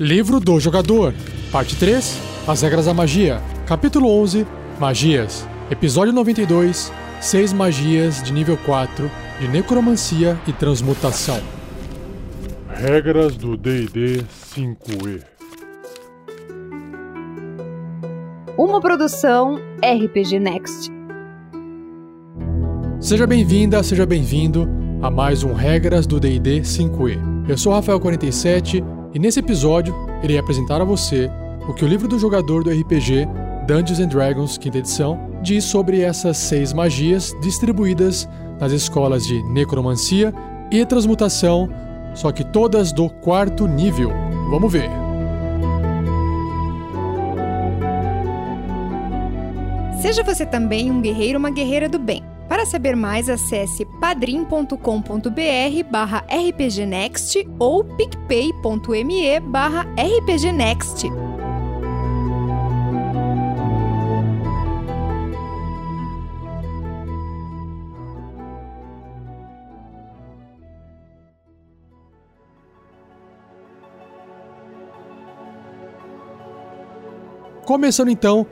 Livro do Jogador, Parte 3 As Regras da Magia, Capítulo 11 Magias, Episódio 92 6 Magias de nível 4 de Necromancia e Transmutação. Regras do DD 5E Uma produção RPG Next. Seja bem-vinda, seja bem-vindo a mais um Regras do DD 5E. Eu sou Rafael47 e nesse episódio irei apresentar a você o que o livro do jogador do RPG Dungeons and Dragons, quinta edição, diz sobre essas seis magias distribuídas nas escolas de necromancia e transmutação, só que todas do quarto nível. Vamos ver. Seja você também um guerreiro ou uma guerreira do bem. Saber mais, acesse padrim.com.br barra rpgnext ou picpay.me barra rpgnext. Começando então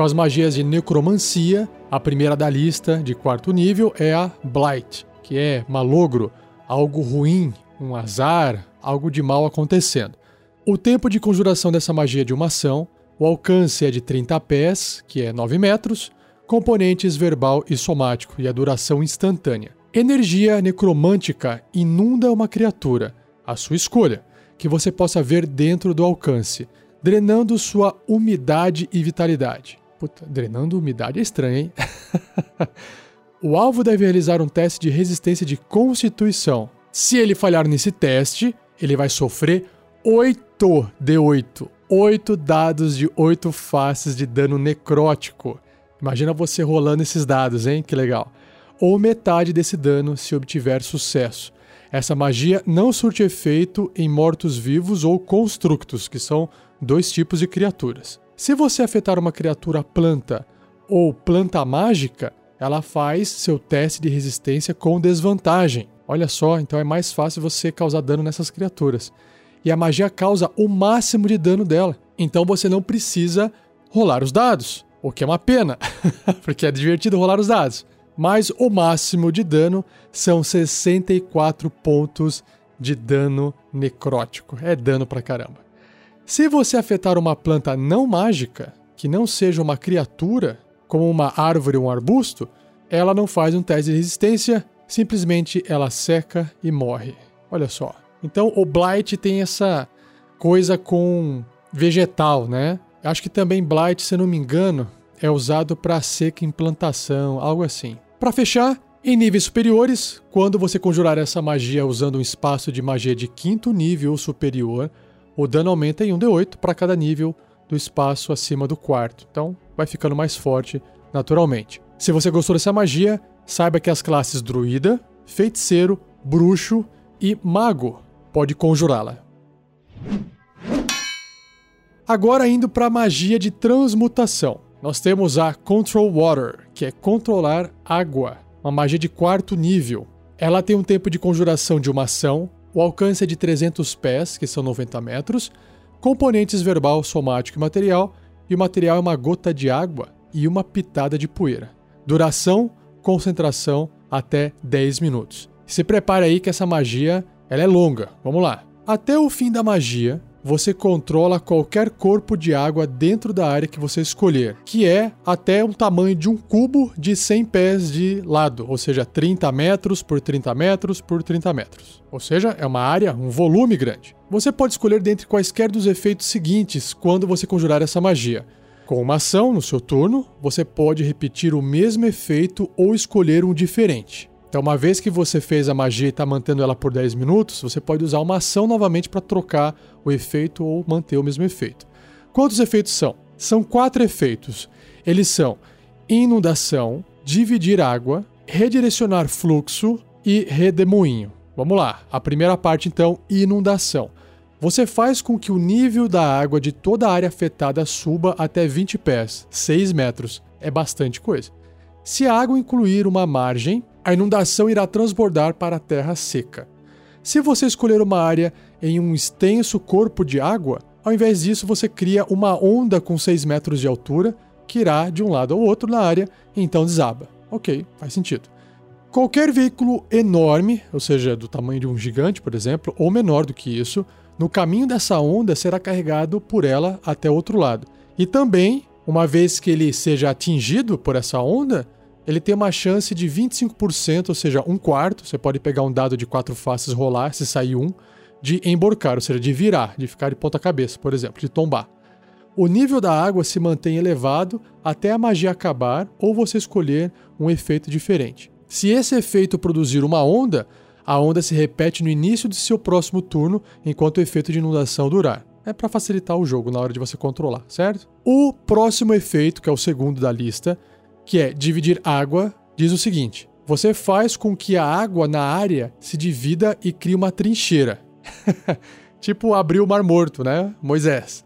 com as magias de necromancia, a primeira da lista de quarto nível é a Blight, que é malogro, algo ruim, um azar, algo de mal acontecendo. O tempo de conjuração dessa magia de uma ação, o alcance é de 30 pés, que é 9 metros, componentes verbal e somático e a duração instantânea. Energia necromântica inunda uma criatura, a sua escolha, que você possa ver dentro do alcance drenando sua umidade e vitalidade. Puta, drenando umidade é estranho, hein? o alvo deve realizar um teste de resistência de constituição. Se ele falhar nesse teste, ele vai sofrer 8 de 8. 8 dados de 8 faces de dano necrótico. Imagina você rolando esses dados, hein? Que legal. Ou metade desse dano se obtiver sucesso. Essa magia não surte efeito em mortos-vivos ou constructos, que são dois tipos de criaturas. Se você afetar uma criatura planta ou planta mágica, ela faz seu teste de resistência com desvantagem. Olha só, então é mais fácil você causar dano nessas criaturas. E a magia causa o máximo de dano dela. Então você não precisa rolar os dados, o que é uma pena, porque é divertido rolar os dados. Mas o máximo de dano são 64 pontos de dano necrótico. É dano pra caramba. Se você afetar uma planta não mágica, que não seja uma criatura, como uma árvore ou um arbusto, ela não faz um teste de resistência, simplesmente ela seca e morre. Olha só. Então o Blight tem essa coisa com vegetal, né? Acho que também Blight, se não me engano, é usado para seca em plantação, algo assim. Para fechar, em níveis superiores, quando você conjurar essa magia usando um espaço de magia de quinto nível ou superior, o dano aumenta em 1d8 para cada nível do espaço acima do quarto. Então, vai ficando mais forte naturalmente. Se você gostou dessa magia, saiba que as classes Druida, Feiticeiro, Bruxo e Mago pode conjurá-la. Agora indo para a magia de transmutação. Nós temos a Control Water, que é controlar água, uma magia de quarto nível. Ela tem um tempo de conjuração de uma ação, o alcance é de 300 pés, que são 90 metros, componentes verbal, somático e material, e o material é uma gota de água e uma pitada de poeira. Duração, concentração até 10 minutos. Se prepare aí que essa magia ela é longa. Vamos lá. Até o fim da magia, você controla qualquer corpo de água dentro da área que você escolher, que é até um tamanho de um cubo de 100 pés de lado, ou seja, 30 metros por 30 metros por 30 metros. Ou seja, é uma área, um volume grande. Você pode escolher dentre quaisquer dos efeitos seguintes quando você conjurar essa magia. Com uma ação no seu turno, você pode repetir o mesmo efeito ou escolher um diferente. Então, uma vez que você fez a magia e está mantendo ela por 10 minutos, você pode usar uma ação novamente para trocar o efeito ou manter o mesmo efeito. Quantos efeitos são? São quatro efeitos. Eles são inundação, dividir água, redirecionar fluxo e redemoinho. Vamos lá. A primeira parte, então, inundação. Você faz com que o nível da água de toda a área afetada suba até 20 pés, 6 metros. É bastante coisa. Se a água incluir uma margem, a inundação irá transbordar para a terra seca. Se você escolher uma área em um extenso corpo de água, Ao invés disso, você cria uma onda com 6 metros de altura que irá de um lado ao outro na área e então desaba. Ok, faz sentido. Qualquer veículo enorme, ou seja, do tamanho de um gigante, por exemplo, ou menor do que isso, no caminho dessa onda será carregado por ela até outro lado. E também, uma vez que ele seja atingido por essa onda, ele tem uma chance de 25%, ou seja, um quarto. Você pode pegar um dado de quatro faces, rolar, se sair um, de emborcar, ou seja, de virar, de ficar de ponta-cabeça, por exemplo, de tombar. O nível da água se mantém elevado até a magia acabar ou você escolher um efeito diferente. Se esse efeito produzir uma onda, a onda se repete no início de seu próximo turno enquanto o efeito de inundação durar. É para facilitar o jogo na hora de você controlar, certo? O próximo efeito, que é o segundo da lista, que é dividir água, diz o seguinte: você faz com que a água na área se divida e crie uma trincheira. tipo abrir o Mar Morto, né? Moisés.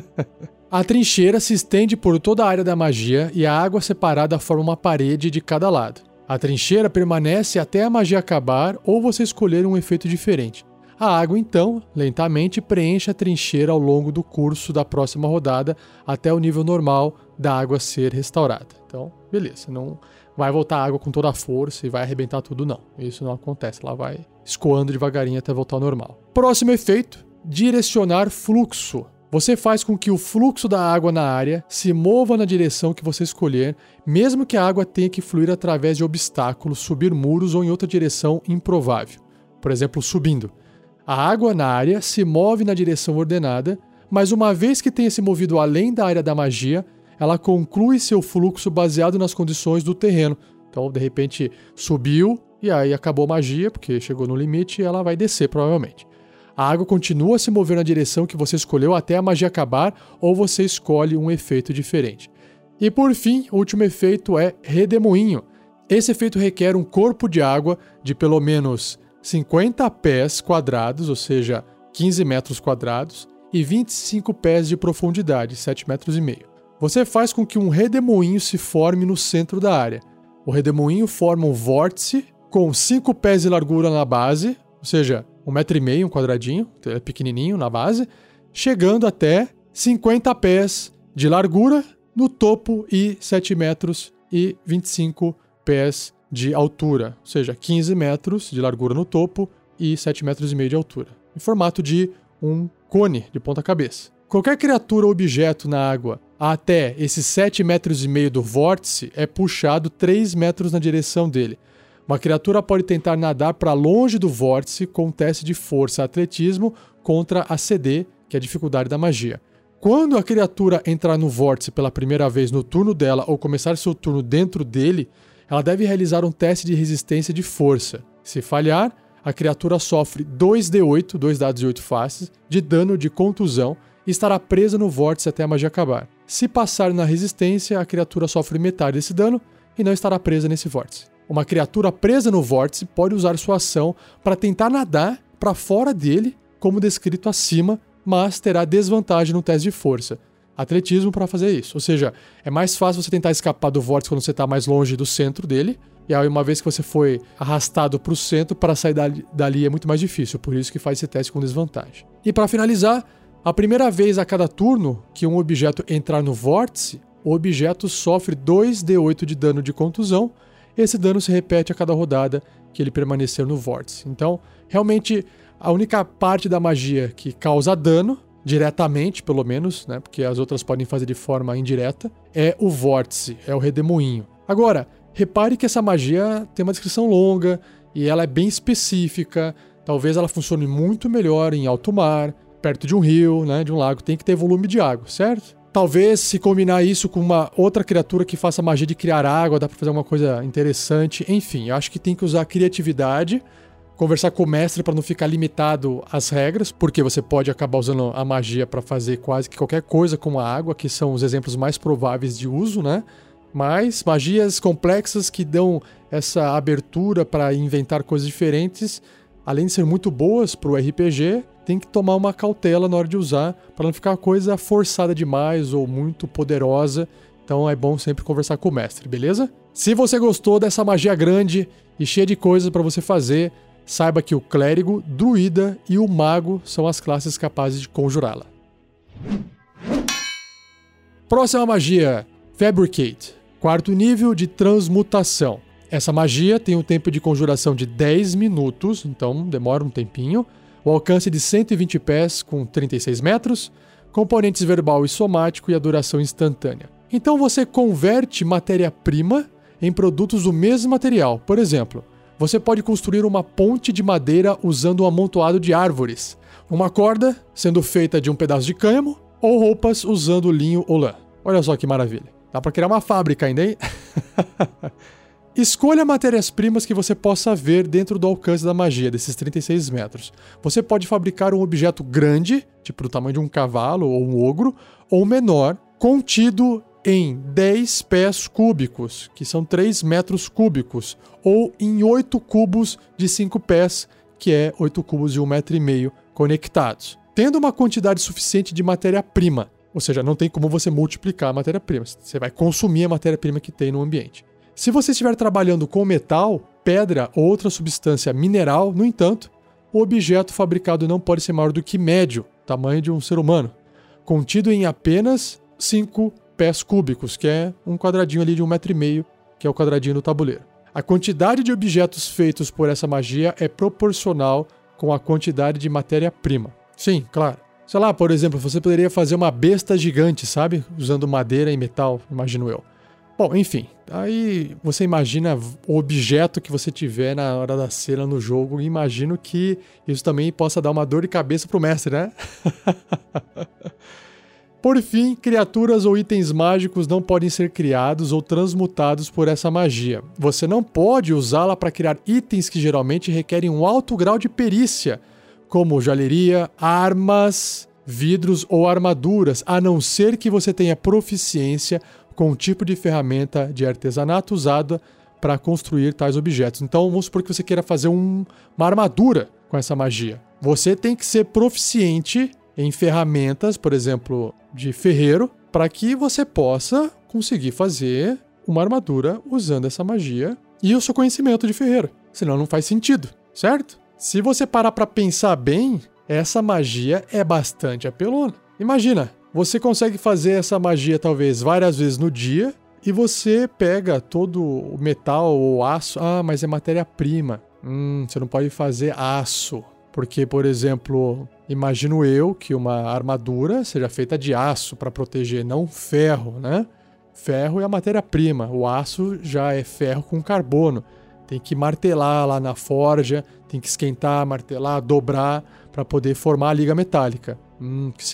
a trincheira se estende por toda a área da magia e a água separada forma uma parede de cada lado. A trincheira permanece até a magia acabar ou você escolher um efeito diferente. A água, então, lentamente preenche a trincheira ao longo do curso da próxima rodada até o nível normal da água ser restaurada. Então, beleza, não vai voltar água com toda a força e vai arrebentar tudo, não. Isso não acontece, ela vai escoando devagarinho até voltar ao normal. Próximo efeito: direcionar fluxo. Você faz com que o fluxo da água na área se mova na direção que você escolher, mesmo que a água tenha que fluir através de obstáculos, subir muros ou em outra direção improvável. Por exemplo, subindo. A água na área se move na direção ordenada, mas uma vez que tenha se movido além da área da magia, ela conclui seu fluxo baseado nas condições do terreno. Então, de repente, subiu e aí acabou a magia, porque chegou no limite e ela vai descer provavelmente. A água continua a se mover na direção que você escolheu até a magia acabar, ou você escolhe um efeito diferente. E por fim, o último efeito é redemoinho. Esse efeito requer um corpo de água de pelo menos 50 pés quadrados, ou seja, 15 metros quadrados, e 25 pés de profundidade, 7 metros e meio. Você faz com que um redemoinho se forme no centro da área. O redemoinho forma um vórtice com 5 pés de largura na base, ou seja, um metro e meio, um quadradinho, é pequenininho na base, chegando até 50 pés de largura no topo e 7 metros e 25 pés de altura, ou seja, 15 metros de largura no topo e 7 metros e meio de altura, em formato de um cone de ponta cabeça. Qualquer criatura ou objeto na água até esses 7 metros e meio do vórtice é puxado 3 metros na direção dele. Uma criatura pode tentar nadar para longe do vórtice com um teste de força atletismo contra a CD, que é a dificuldade da magia. Quando a criatura entrar no vórtice pela primeira vez no turno dela ou começar seu turno dentro dele, ela deve realizar um teste de resistência de força. Se falhar, a criatura sofre 2d8, dois dados de 8 faces, de dano de contusão e estará presa no vórtice até a magia acabar. Se passar na resistência, a criatura sofre metade desse dano e não estará presa nesse vórtice. Uma criatura presa no vórtice pode usar sua ação para tentar nadar para fora dele, como descrito acima, mas terá desvantagem no teste de força atletismo para fazer isso. Ou seja, é mais fácil você tentar escapar do vórtice quando você está mais longe do centro dele. E aí, uma vez que você foi arrastado para o centro, para sair dali, dali é muito mais difícil. Por isso que faz esse teste com desvantagem. E para finalizar, a primeira vez a cada turno que um objeto entrar no vórtice, o objeto sofre 2d8 de dano de contusão. Esse dano se repete a cada rodada que ele permanecer no vórtice. Então, realmente, a única parte da magia que causa dano diretamente, pelo menos, né? Porque as outras podem fazer de forma indireta, é o vórtice, é o redemoinho. Agora, repare que essa magia tem uma descrição longa e ela é bem específica. Talvez ela funcione muito melhor em alto mar, perto de um rio, né, de um lago. Tem que ter volume de água, certo? Talvez se combinar isso com uma outra criatura que faça magia de criar água, dá para fazer alguma coisa interessante. Enfim, acho que tem que usar criatividade conversar com o mestre para não ficar limitado às regras, porque você pode acabar usando a magia para fazer quase que qualquer coisa com a água, que são os exemplos mais prováveis de uso, né? Mas magias complexas que dão essa abertura para inventar coisas diferentes, além de ser muito boas para o RPG, tem que tomar uma cautela na hora de usar para não ficar coisa forçada demais ou muito poderosa. Então é bom sempre conversar com o mestre, beleza? Se você gostou dessa magia grande e cheia de coisas para você fazer, saiba que o clérigo, druida e o mago são as classes capazes de conjurá-la. Próxima magia, Fabricate, quarto nível de transmutação. Essa magia tem um tempo de conjuração de 10 minutos, então demora um tempinho. O alcance de 120 pés com 36 metros, componentes verbal e somático e a duração instantânea. Então você converte matéria-prima em produtos do mesmo material. Por exemplo, você pode construir uma ponte de madeira usando um amontoado de árvores, uma corda sendo feita de um pedaço de cânhamo ou roupas usando linho ou lã. Olha só que maravilha. Dá para criar uma fábrica ainda, hein? Escolha matérias-primas que você possa ver dentro do alcance da magia, desses 36 metros. Você pode fabricar um objeto grande, tipo do tamanho de um cavalo ou um ogro, ou menor, contido em 10 pés cúbicos, que são 3 metros cúbicos, ou em 8 cubos de 5 pés, que é 8 cubos de 1,5 metro e meio conectados. Tendo uma quantidade suficiente de matéria-prima, ou seja, não tem como você multiplicar a matéria-prima, você vai consumir a matéria-prima que tem no ambiente. Se você estiver trabalhando com metal, pedra ou outra substância mineral, no entanto, o objeto fabricado não pode ser maior do que médio, tamanho de um ser humano, contido em apenas 5 pés cúbicos, que é um quadradinho ali de um metro e meio, que é o quadradinho do tabuleiro. A quantidade de objetos feitos por essa magia é proporcional com a quantidade de matéria-prima. Sim, claro. Sei lá, por exemplo, você poderia fazer uma besta gigante, sabe? Usando madeira e metal, imagino eu. Bom, enfim, aí você imagina o objeto que você tiver na hora da cena no jogo imagino que isso também possa dar uma dor de cabeça pro mestre, né? Por fim, criaturas ou itens mágicos não podem ser criados ou transmutados por essa magia. Você não pode usá-la para criar itens que geralmente requerem um alto grau de perícia, como joalheria, armas, vidros ou armaduras, a não ser que você tenha proficiência com o tipo de ferramenta de artesanato usada para construir tais objetos. Então, vamos supor que você queira fazer um, uma armadura com essa magia. Você tem que ser proficiente em ferramentas, por exemplo, de ferreiro, para que você possa conseguir fazer uma armadura usando essa magia e o seu conhecimento de ferreiro. Senão não faz sentido, certo? Se você parar para pensar bem, essa magia é bastante apelona. Imagina, você consegue fazer essa magia talvez várias vezes no dia e você pega todo o metal ou aço. Ah, mas é matéria-prima. Hum, você não pode fazer aço. Porque, por exemplo, imagino eu que uma armadura seja feita de aço para proteger, não ferro, né? Ferro é a matéria-prima, o aço já é ferro com carbono. Tem que martelar lá na forja, tem que esquentar, martelar, dobrar para poder formar a liga metálica. Hum, que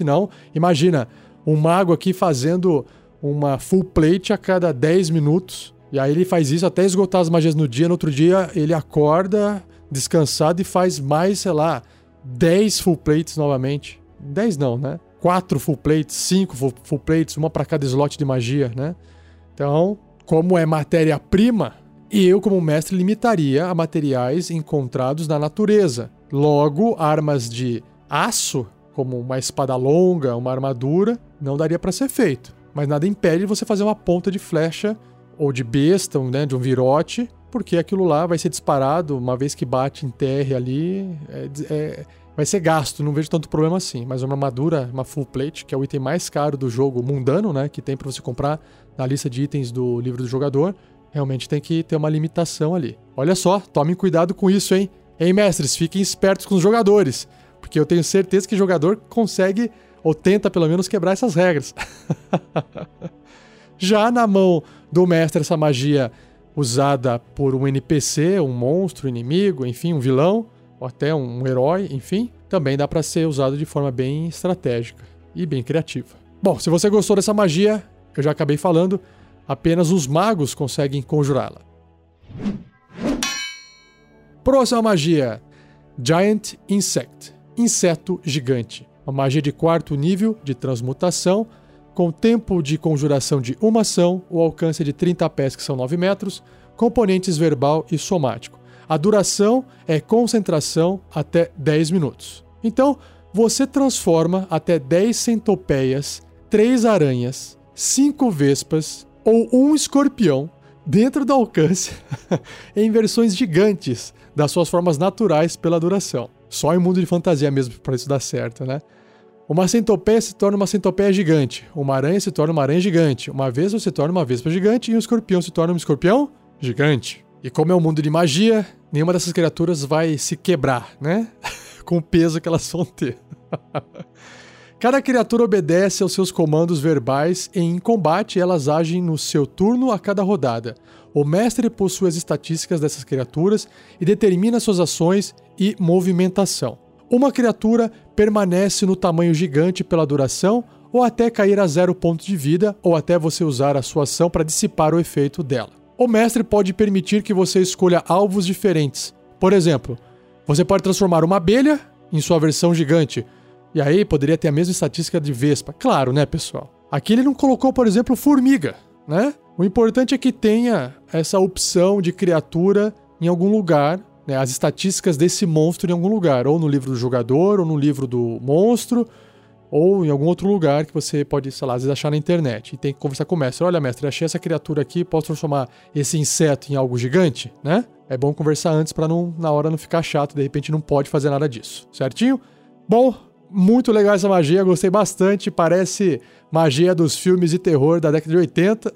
imagina, um mago aqui fazendo uma full plate a cada 10 minutos. E aí ele faz isso até esgotar as magias no dia. No outro dia ele acorda descansado e faz mais, sei lá, 10 full plates novamente. 10 não, né? 4 full plates, 5 full, full plates, uma para cada slot de magia, né? Então, como é matéria-prima, eu, como mestre, limitaria a materiais encontrados na natureza. Logo, armas de aço, como uma espada longa, uma armadura, não daria para ser feito. Mas nada impede você fazer uma ponta de flecha ou de besta, né, de um virote, porque aquilo lá vai ser disparado uma vez que bate em terra ali, é, é, vai ser gasto, não vejo tanto problema assim. Mas uma armadura, uma full plate, que é o item mais caro do jogo mundano, né, que tem para você comprar na lista de itens do livro do jogador, realmente tem que ter uma limitação ali. Olha só, tomem cuidado com isso, hein? Hein, mestres, fiquem espertos com os jogadores, porque eu tenho certeza que jogador consegue ou tenta pelo menos quebrar essas regras. Já na mão do mestre essa magia usada por um NPC, um monstro, inimigo, enfim, um vilão, ou até um herói, enfim, também dá para ser usado de forma bem estratégica e bem criativa. Bom, se você gostou dessa magia, eu já acabei falando, apenas os magos conseguem conjurá-la. Próxima magia: Giant Insect inseto gigante. Uma magia de quarto nível de transmutação com tempo de conjuração de uma ação, o alcance de 30 pés, que são 9 metros, componentes verbal e somático. A duração é concentração até 10 minutos. Então, você transforma até 10 centopeias, 3 aranhas, 5 vespas ou um escorpião dentro do alcance em versões gigantes das suas formas naturais pela duração. Só em mundo de fantasia mesmo para isso dar certo, né? Uma centopeia se torna uma centopeia gigante. Uma aranha se torna uma aranha gigante. Uma vespa se torna uma vespa gigante. E um escorpião se torna um escorpião gigante. E como é um mundo de magia, nenhuma dessas criaturas vai se quebrar, né? Com o peso que elas vão ter. Cada criatura obedece aos seus comandos verbais e em combate elas agem no seu turno a cada rodada. O mestre possui as estatísticas dessas criaturas e determina suas ações e movimentação. Uma criatura permanece no tamanho gigante pela duração ou até cair a zero ponto de vida ou até você usar a sua ação para dissipar o efeito dela. O mestre pode permitir que você escolha alvos diferentes. Por exemplo, você pode transformar uma abelha em sua versão gigante, e aí poderia ter a mesma estatística de Vespa. Claro, né, pessoal? Aqui ele não colocou, por exemplo, formiga, né? O importante é que tenha essa opção de criatura em algum lugar, né, as estatísticas desse monstro em algum lugar, ou no livro do jogador, ou no livro do monstro, ou em algum outro lugar que você pode, sei lá, às vezes achar na internet. E tem que conversar com o mestre. Olha, mestre, achei essa criatura aqui, posso transformar esse inseto em algo gigante, né? É bom conversar antes para não na hora não ficar chato, de repente não pode fazer nada disso. Certinho? Bom, muito legal essa magia, gostei bastante, parece magia dos filmes de terror da década de 80.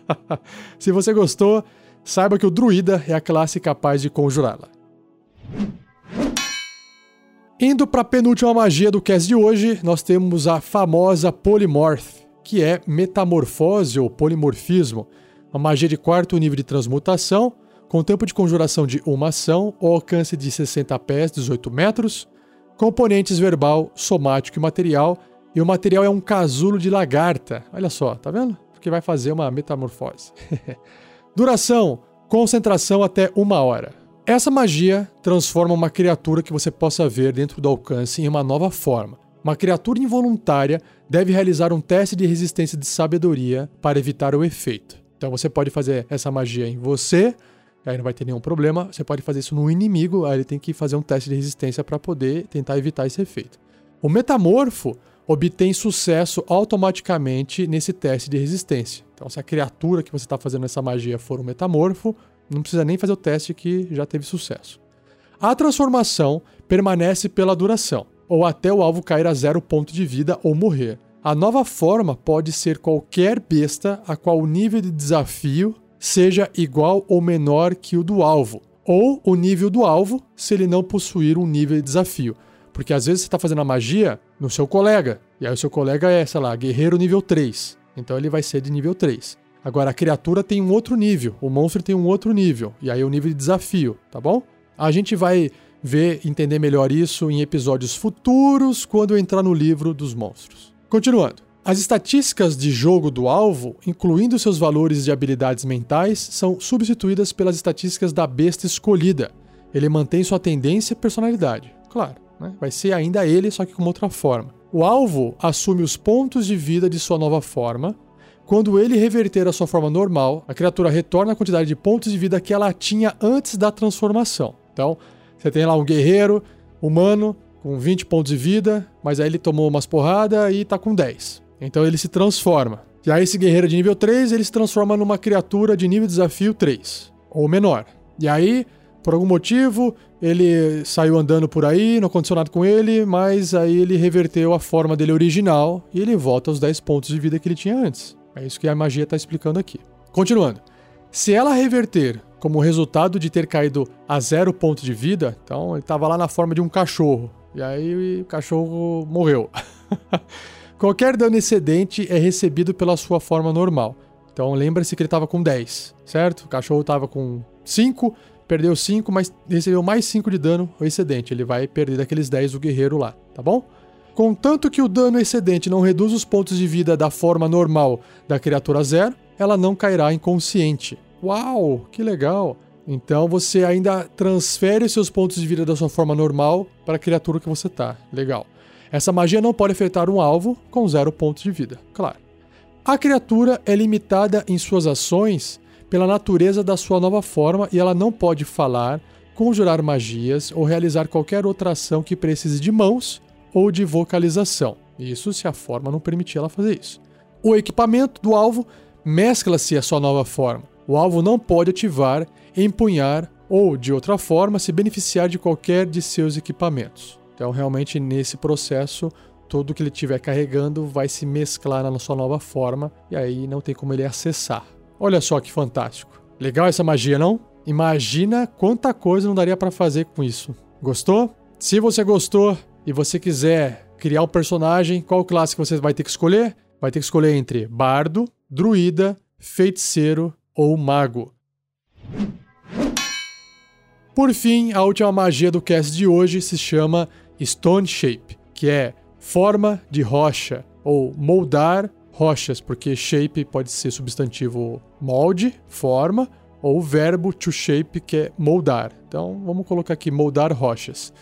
Se você gostou, saiba que o druida é a classe capaz de conjurá-la. Indo para a penúltima magia do cast de hoje, nós temos a famosa Polymorph, que é metamorfose ou polimorfismo, uma magia de quarto nível de transmutação, com tempo de conjuração de uma ação, o alcance de 60 pés, 18 metros, componentes verbal, somático e material, e o material é um casulo de lagarta. Olha só, tá vendo? Porque vai fazer uma metamorfose. Duração: concentração até uma hora. Essa magia transforma uma criatura que você possa ver dentro do alcance em uma nova forma. Uma criatura involuntária deve realizar um teste de resistência de sabedoria para evitar o efeito. Então você pode fazer essa magia em você, aí não vai ter nenhum problema. Você pode fazer isso no inimigo, aí ele tem que fazer um teste de resistência para poder tentar evitar esse efeito. O metamorfo obtém sucesso automaticamente nesse teste de resistência. Então, se a criatura que você está fazendo essa magia for um metamorfo, não precisa nem fazer o teste que já teve sucesso. A transformação permanece pela duração, ou até o alvo cair a zero ponto de vida ou morrer. A nova forma pode ser qualquer besta a qual o nível de desafio seja igual ou menor que o do alvo, ou o nível do alvo se ele não possuir um nível de desafio. Porque às vezes você está fazendo a magia no seu colega, e aí o seu colega é, sei lá, guerreiro nível 3, então ele vai ser de nível 3. Agora, a criatura tem um outro nível, o monstro tem um outro nível, e aí é o nível de desafio, tá bom? A gente vai ver, entender melhor isso em episódios futuros, quando eu entrar no livro dos monstros. Continuando. As estatísticas de jogo do alvo, incluindo seus valores de habilidades mentais, são substituídas pelas estatísticas da besta escolhida. Ele mantém sua tendência e personalidade. Claro, né? vai ser ainda ele, só que com outra forma. O alvo assume os pontos de vida de sua nova forma, quando ele reverter a sua forma normal, a criatura retorna a quantidade de pontos de vida que ela tinha antes da transformação. Então, você tem lá um guerreiro humano com 20 pontos de vida, mas aí ele tomou umas porradas e tá com 10. Então ele se transforma. E aí esse guerreiro de nível 3, ele se transforma numa criatura de nível desafio 3, ou menor. E aí, por algum motivo, ele saiu andando por aí, não aconteceu nada com ele, mas aí ele reverteu a forma dele original e ele volta aos 10 pontos de vida que ele tinha antes. É isso que a magia está explicando aqui. Continuando. Se ela reverter como resultado de ter caído a zero ponto de vida, então ele estava lá na forma de um cachorro. E aí o cachorro morreu. Qualquer dano excedente é recebido pela sua forma normal. Então lembre-se que ele estava com 10, certo? O cachorro estava com 5, perdeu 5, mas recebeu mais 5 de dano excedente. Ele vai perder daqueles 10 do guerreiro lá, tá bom? Contanto que o dano excedente não reduz os pontos de vida da forma normal da criatura zero, ela não cairá inconsciente. Uau, que legal! Então você ainda transfere seus pontos de vida da sua forma normal para a criatura que você tá. Legal. Essa magia não pode afetar um alvo com zero pontos de vida, claro. A criatura é limitada em suas ações pela natureza da sua nova forma e ela não pode falar, conjurar magias ou realizar qualquer outra ação que precise de mãos ou de vocalização. Isso se a forma não permitir ela fazer isso. O equipamento do alvo mescla-se à sua nova forma. O alvo não pode ativar, empunhar ou, de outra forma, se beneficiar de qualquer de seus equipamentos. Então, realmente, nesse processo, tudo que ele estiver carregando vai se mesclar na sua nova forma e aí não tem como ele acessar. Olha só que fantástico. Legal essa magia, não? Imagina quanta coisa não daria para fazer com isso. Gostou? Se você gostou e você quiser criar um personagem, qual classe você vai ter que escolher? Vai ter que escolher entre bardo, druida, feiticeiro ou mago. Por fim, a última magia do cast de hoje se chama Stone Shape, que é forma de rocha ou moldar rochas, porque shape pode ser substantivo molde, forma, ou verbo to shape, que é moldar. Então, vamos colocar aqui moldar rochas.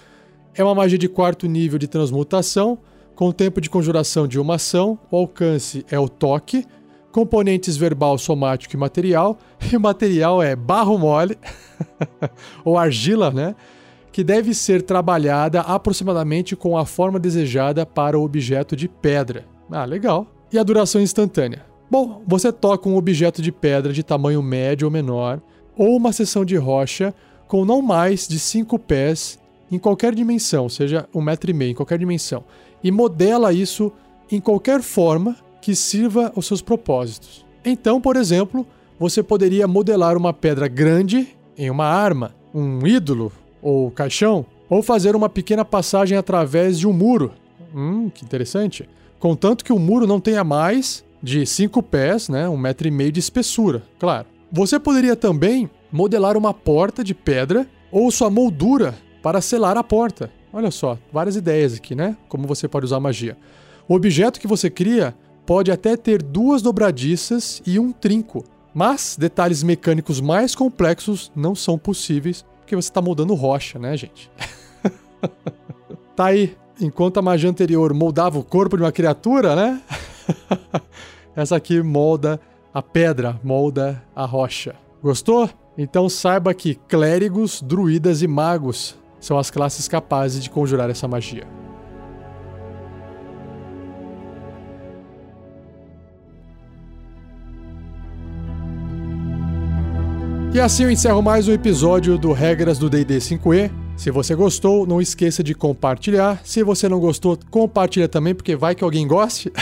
É uma magia de quarto nível de transmutação, com tempo de conjuração de uma ação, o alcance é o toque, componentes verbal, somático e material, e o material é barro mole, ou argila, né? Que deve ser trabalhada aproximadamente com a forma desejada para o objeto de pedra. Ah, legal. E a duração instantânea. Bom, você toca um objeto de pedra de tamanho médio ou menor, ou uma seção de rocha com não mais de 5 pés em qualquer dimensão, seja um metro e meio, em qualquer dimensão, e modela isso em qualquer forma que sirva aos seus propósitos. Então, por exemplo, você poderia modelar uma pedra grande em uma arma, um ídolo ou caixão, ou fazer uma pequena passagem através de um muro. Hum, que interessante. Contanto que o muro não tenha mais de 5 pés, né, um metro e meio de espessura, claro. Você poderia também modelar uma porta de pedra ou sua moldura para selar a porta. Olha só, várias ideias aqui, né? Como você pode usar magia. O objeto que você cria pode até ter duas dobradiças e um trinco, mas detalhes mecânicos mais complexos não são possíveis porque você está moldando rocha, né, gente? tá aí. Enquanto a magia anterior moldava o corpo de uma criatura, né? Essa aqui molda a pedra, molda a rocha. Gostou? Então saiba que clérigos, druidas e magos são as classes capazes de conjurar essa magia. E assim eu encerro mais um episódio do Regras do D&D 5e. Se você gostou, não esqueça de compartilhar. Se você não gostou, compartilha também, porque vai que alguém goste.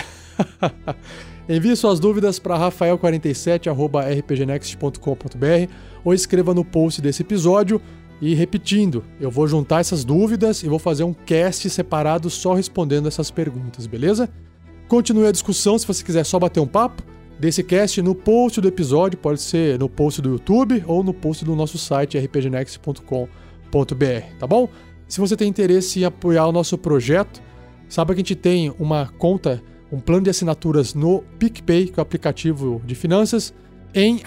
Envie suas dúvidas para rafael47@rpgnext.com.br ou escreva no post desse episódio. E repetindo, eu vou juntar essas dúvidas e vou fazer um cast separado só respondendo essas perguntas, beleza? Continue a discussão se você quiser só bater um papo desse cast no post do episódio, pode ser no post do YouTube ou no post do nosso site rpgnext.com.br, tá bom? Se você tem interesse em apoiar o nosso projeto, saiba que a gente tem uma conta, um plano de assinaturas no PicPay, que é o aplicativo de finanças, em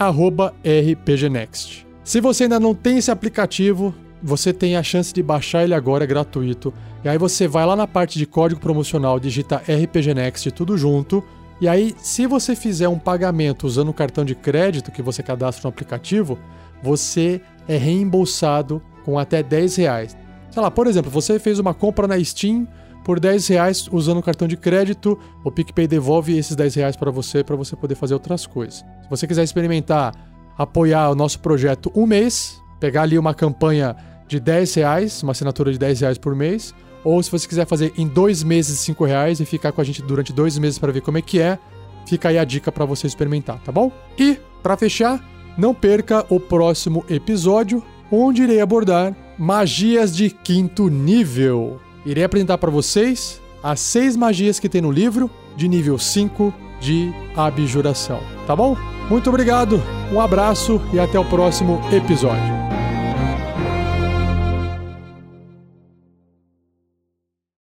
rpgnext. Se você ainda não tem esse aplicativo, você tem a chance de baixar ele agora, é gratuito. E aí você vai lá na parte de código promocional, digita RPG Next tudo junto. E aí, se você fizer um pagamento usando o cartão de crédito que você cadastra no aplicativo, você é reembolsado com até 10 reais. Sei lá, por exemplo, você fez uma compra na Steam por 10 reais usando o cartão de crédito, o PicPay devolve esses 10 reais para você para você poder fazer outras coisas. Se você quiser experimentar apoiar o nosso projeto um mês, pegar ali uma campanha de 10 reais, uma assinatura de 10 reais por mês, ou se você quiser fazer em dois meses 5 reais e ficar com a gente durante dois meses para ver como é que é, fica aí a dica para você experimentar, tá bom? E, para fechar, não perca o próximo episódio, onde irei abordar magias de quinto nível. Irei apresentar para vocês as seis magias que tem no livro de nível 5 de abjuração, tá bom? Muito obrigado, um abraço e até o próximo episódio.